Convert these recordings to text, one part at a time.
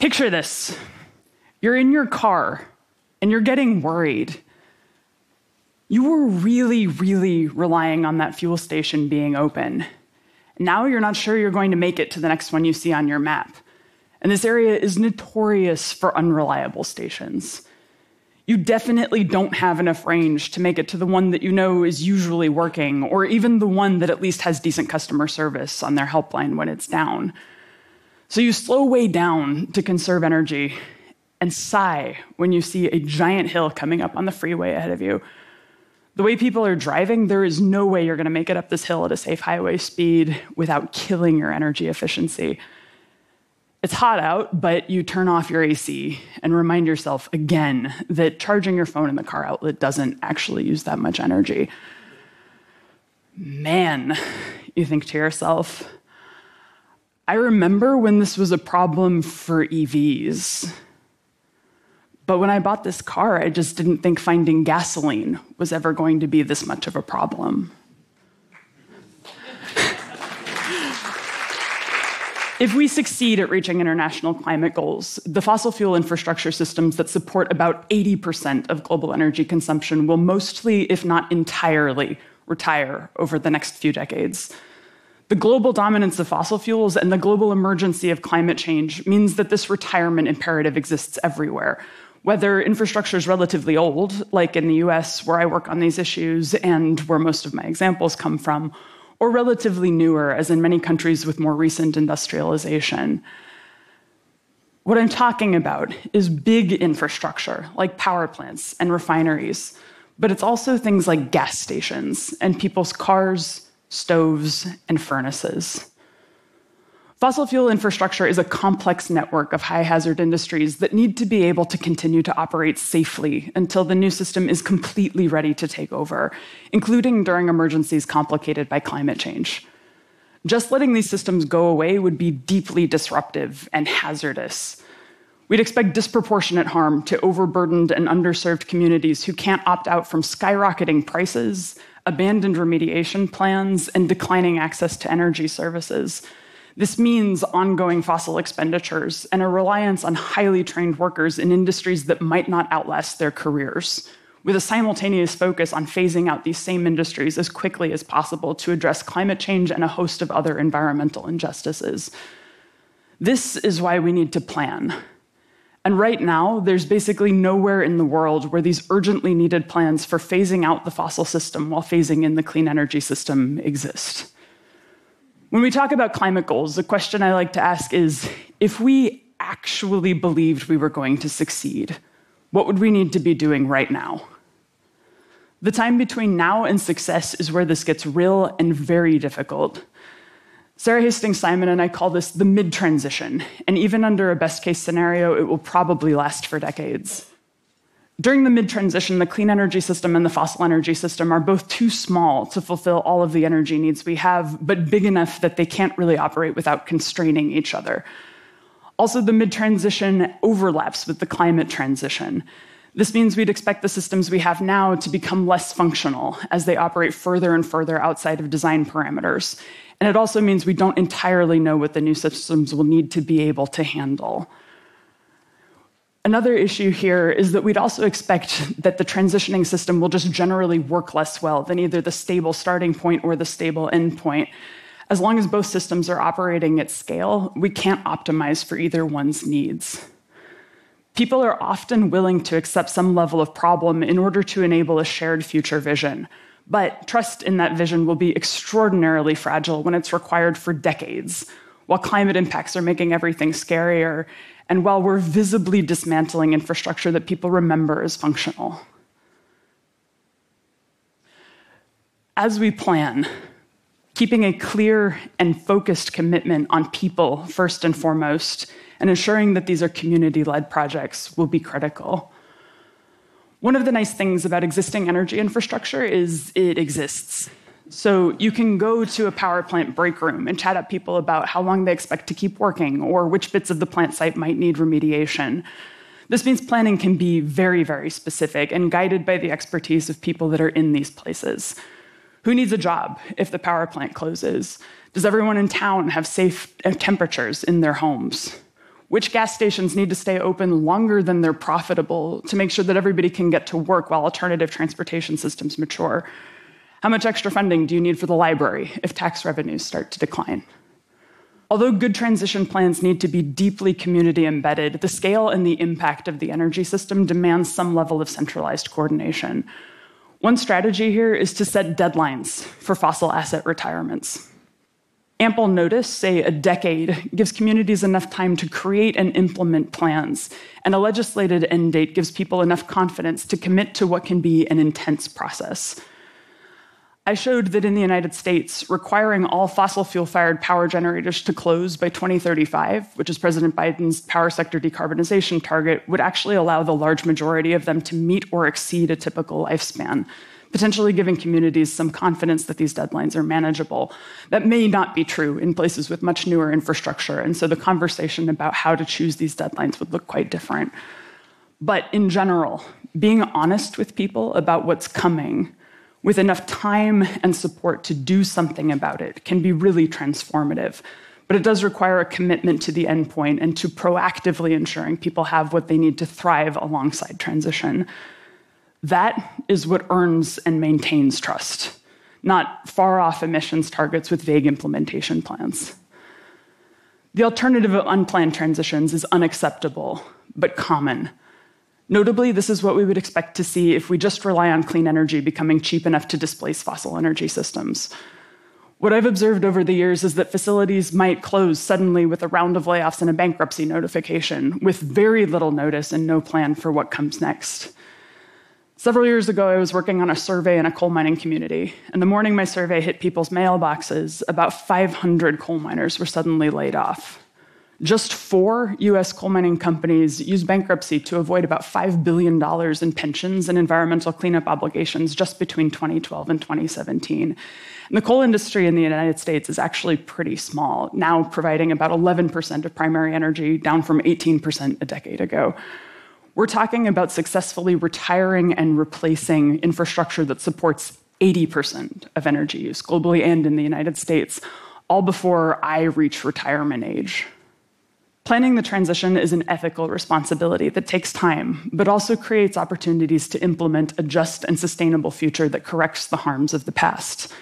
Picture this you're in your car and you're getting worried. You were really, really relying on that fuel station being open. Now you're not sure you're going to make it to the next one you see on your map. And this area is notorious for unreliable stations. You definitely don't have enough range to make it to the one that you know is usually working, or even the one that at least has decent customer service on their helpline when it's down. So you slow way down to conserve energy and sigh when you see a giant hill coming up on the freeway ahead of you. The way people are driving, there is no way you're going to make it up this hill at a safe highway speed without killing your energy efficiency. It's hot out, but you turn off your AC and remind yourself again that charging your phone in the car outlet doesn't actually use that much energy. Man, you think to yourself, I remember when this was a problem for EVs. But when I bought this car, I just didn't think finding gasoline was ever going to be this much of a problem. If we succeed at reaching international climate goals, the fossil fuel infrastructure systems that support about 80% of global energy consumption will mostly, if not entirely, retire over the next few decades. The global dominance of fossil fuels and the global emergency of climate change means that this retirement imperative exists everywhere. Whether infrastructure is relatively old, like in the US, where I work on these issues and where most of my examples come from, or relatively newer, as in many countries with more recent industrialization. What I'm talking about is big infrastructure, like power plants and refineries, but it's also things like gas stations and people's cars stoves, and furnaces. Fossil fuel infrastructure is a complex network of high hazard industries that need to be able to continue to operate safely until the new system is completely ready to take over, including during emergencies complicated by climate change. Just letting these systems go away would be deeply disruptive and hazardous. We'd expect disproportionate harm to overburdened and underserved communities who can't opt out from skyrocketing prices, abandoned remediation plans, and declining access to energy services. This means ongoing fossil expenditures and a reliance on highly trained workers in industries that might not outlast their careers, with a simultaneous focus on phasing out these same industries as quickly as possible to address climate change and a host of other environmental injustices. This is why we need to plan. And right now, there's basically nowhere in the world where these urgently needed plans for phasing out the fossil system while phasing in the clean energy system exist. When we talk about climate goals, the question I like to ask is if we actually believed we were going to succeed, what would we need to be doing right now? The time between now and success is where this gets real and very difficult. Sara Hastings Simon and I call this the mid transition, and even under a best case scenario, it will probably last for decades. During the mid transition, the clean energy system and the fossil energy system are both too small to fulfill all of the energy needs we have, but big enough that they can't really operate without constraining each other. Also, the mid transition overlaps with the climate transition. This means we'd expect the systems we have now to become less functional as they operate further and further outside of design parameters. And it also means we don't entirely know what the new systems will need to be able to handle. Another issue here is that we'd also expect that the transitioning system will just generally work less well than either the stable starting point or the stable end point. As long as both systems are operating at scale, we can't optimize for either one's needs. People are often willing to accept some level of problem in order to enable a shared future vision. But trust in that vision will be extraordinarily fragile when it's required for decades, while climate impacts are making everything scarier, and while we're visibly dismantling infrastructure that people remember as functional. As we plan, keeping a clear and focused commitment on people first and foremost, and ensuring that these are community led projects will be critical. One of the nice things about existing energy infrastructure is it exists. So you can go to a power plant break room and chat up people about how long they expect to keep working or which bits of the plant site might need remediation. This means planning can be very, very specific and guided by the expertise of people that are in these places. Who needs a job if the power plant closes? Does everyone in town have safe temperatures in their homes? Which gas stations need to stay open longer than they're profitable to make sure that everybody can get to work while alternative transportation systems mature? How much extra funding do you need for the library if tax revenues start to decline? Although good transition plans need to be deeply community embedded, the scale and the impact of the energy system demands some level of centralized coordination. One strategy here is to set deadlines for fossil asset retirements. Ample notice, say a decade, gives communities enough time to create and implement plans, and a legislated end date gives people enough confidence to commit to what can be an intense process. I showed that in the United States, requiring all fossil fuel fired power generators to close by 2035, which is President Biden's power sector decarbonization target, would actually allow the large majority of them to meet or exceed a typical lifespan potentially giving communities some confidence that these deadlines are manageable. That may not be true in places with much newer infrastructure. And so the conversation about how to choose these deadlines would look quite different. But in general, being honest with people about what's coming with enough time and support to do something about it can be really transformative. But it does require a commitment to the endpoint and to proactively ensuring people have what they need to thrive alongside transition. That is what earns and maintains trust, not far off emissions targets with vague implementation plans. The alternative of unplanned transitions is unacceptable, but common. Notably, this is what we would expect to see if we just rely on clean energy becoming cheap enough to displace fossil energy systems. What I've observed over the years is that facilities might close suddenly with a round of layoffs and a bankruptcy notification, with very little notice and no plan for what comes next. Several years ago, I was working on a survey in a coal mining community, and the morning my survey hit people's mailboxes, about 500 coal miners were suddenly laid off. Just four US coal mining companies used bankruptcy to avoid about $5 billion in pensions and environmental cleanup obligations just between 2012 and 2017. And the coal industry in the United States is actually pretty small, now providing about 11% of primary energy, down from 18% a decade ago. We're talking about successfully retiring and replacing infrastructure that supports 80% of energy use globally and in the United States, all before I reach retirement age. Planning the transition is an ethical responsibility that takes time, but also creates opportunities to implement a just and sustainable future that corrects the harms of the past.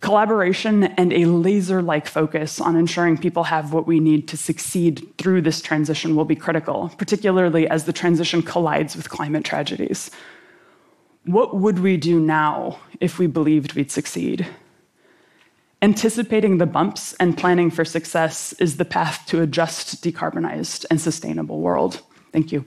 Collaboration and a laser like focus on ensuring people have what we need to succeed through this transition will be critical, particularly as the transition collides with climate tragedies. What would we do now if we believed we'd succeed? Anticipating the bumps and planning for success is the path to a just, decarbonized, and sustainable world. Thank you.